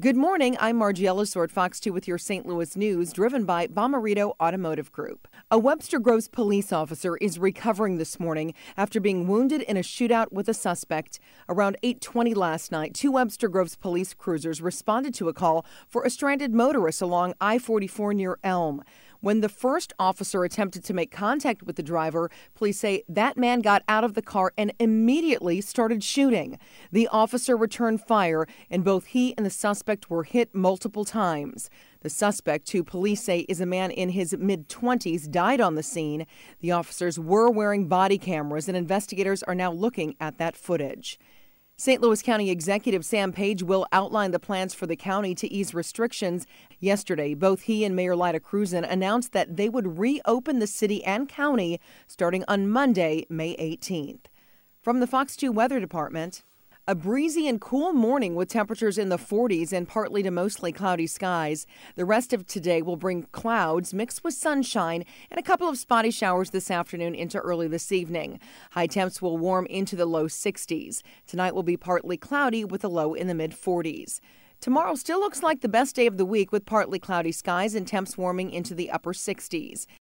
Good morning. I'm Margie Ellisor, Fox 2 with your St. Louis news, driven by Bommarito Automotive Group. A Webster Groves police officer is recovering this morning after being wounded in a shootout with a suspect. Around 8:20 last night, two Webster Groves police cruisers responded to a call for a stranded motorist along I-44 near Elm. When the first officer attempted to make contact with the driver, police say that man got out of the car and immediately started shooting. The officer returned fire, and both he and the suspect were hit multiple times. The suspect, who police say is a man in his mid 20s, died on the scene. The officers were wearing body cameras, and investigators are now looking at that footage. St. Louis County Executive Sam Page will outline the plans for the county to ease restrictions. Yesterday, both he and Mayor Lyda Krewson announced that they would reopen the city and county starting on Monday, May 18th. From the Fox 2 Weather Department, a breezy and cool morning with temperatures in the 40s and partly to mostly cloudy skies. The rest of today will bring clouds mixed with sunshine and a couple of spotty showers this afternoon into early this evening. High temps will warm into the low 60s. Tonight will be partly cloudy with a low in the mid 40s. Tomorrow still looks like the best day of the week with partly cloudy skies and temps warming into the upper 60s.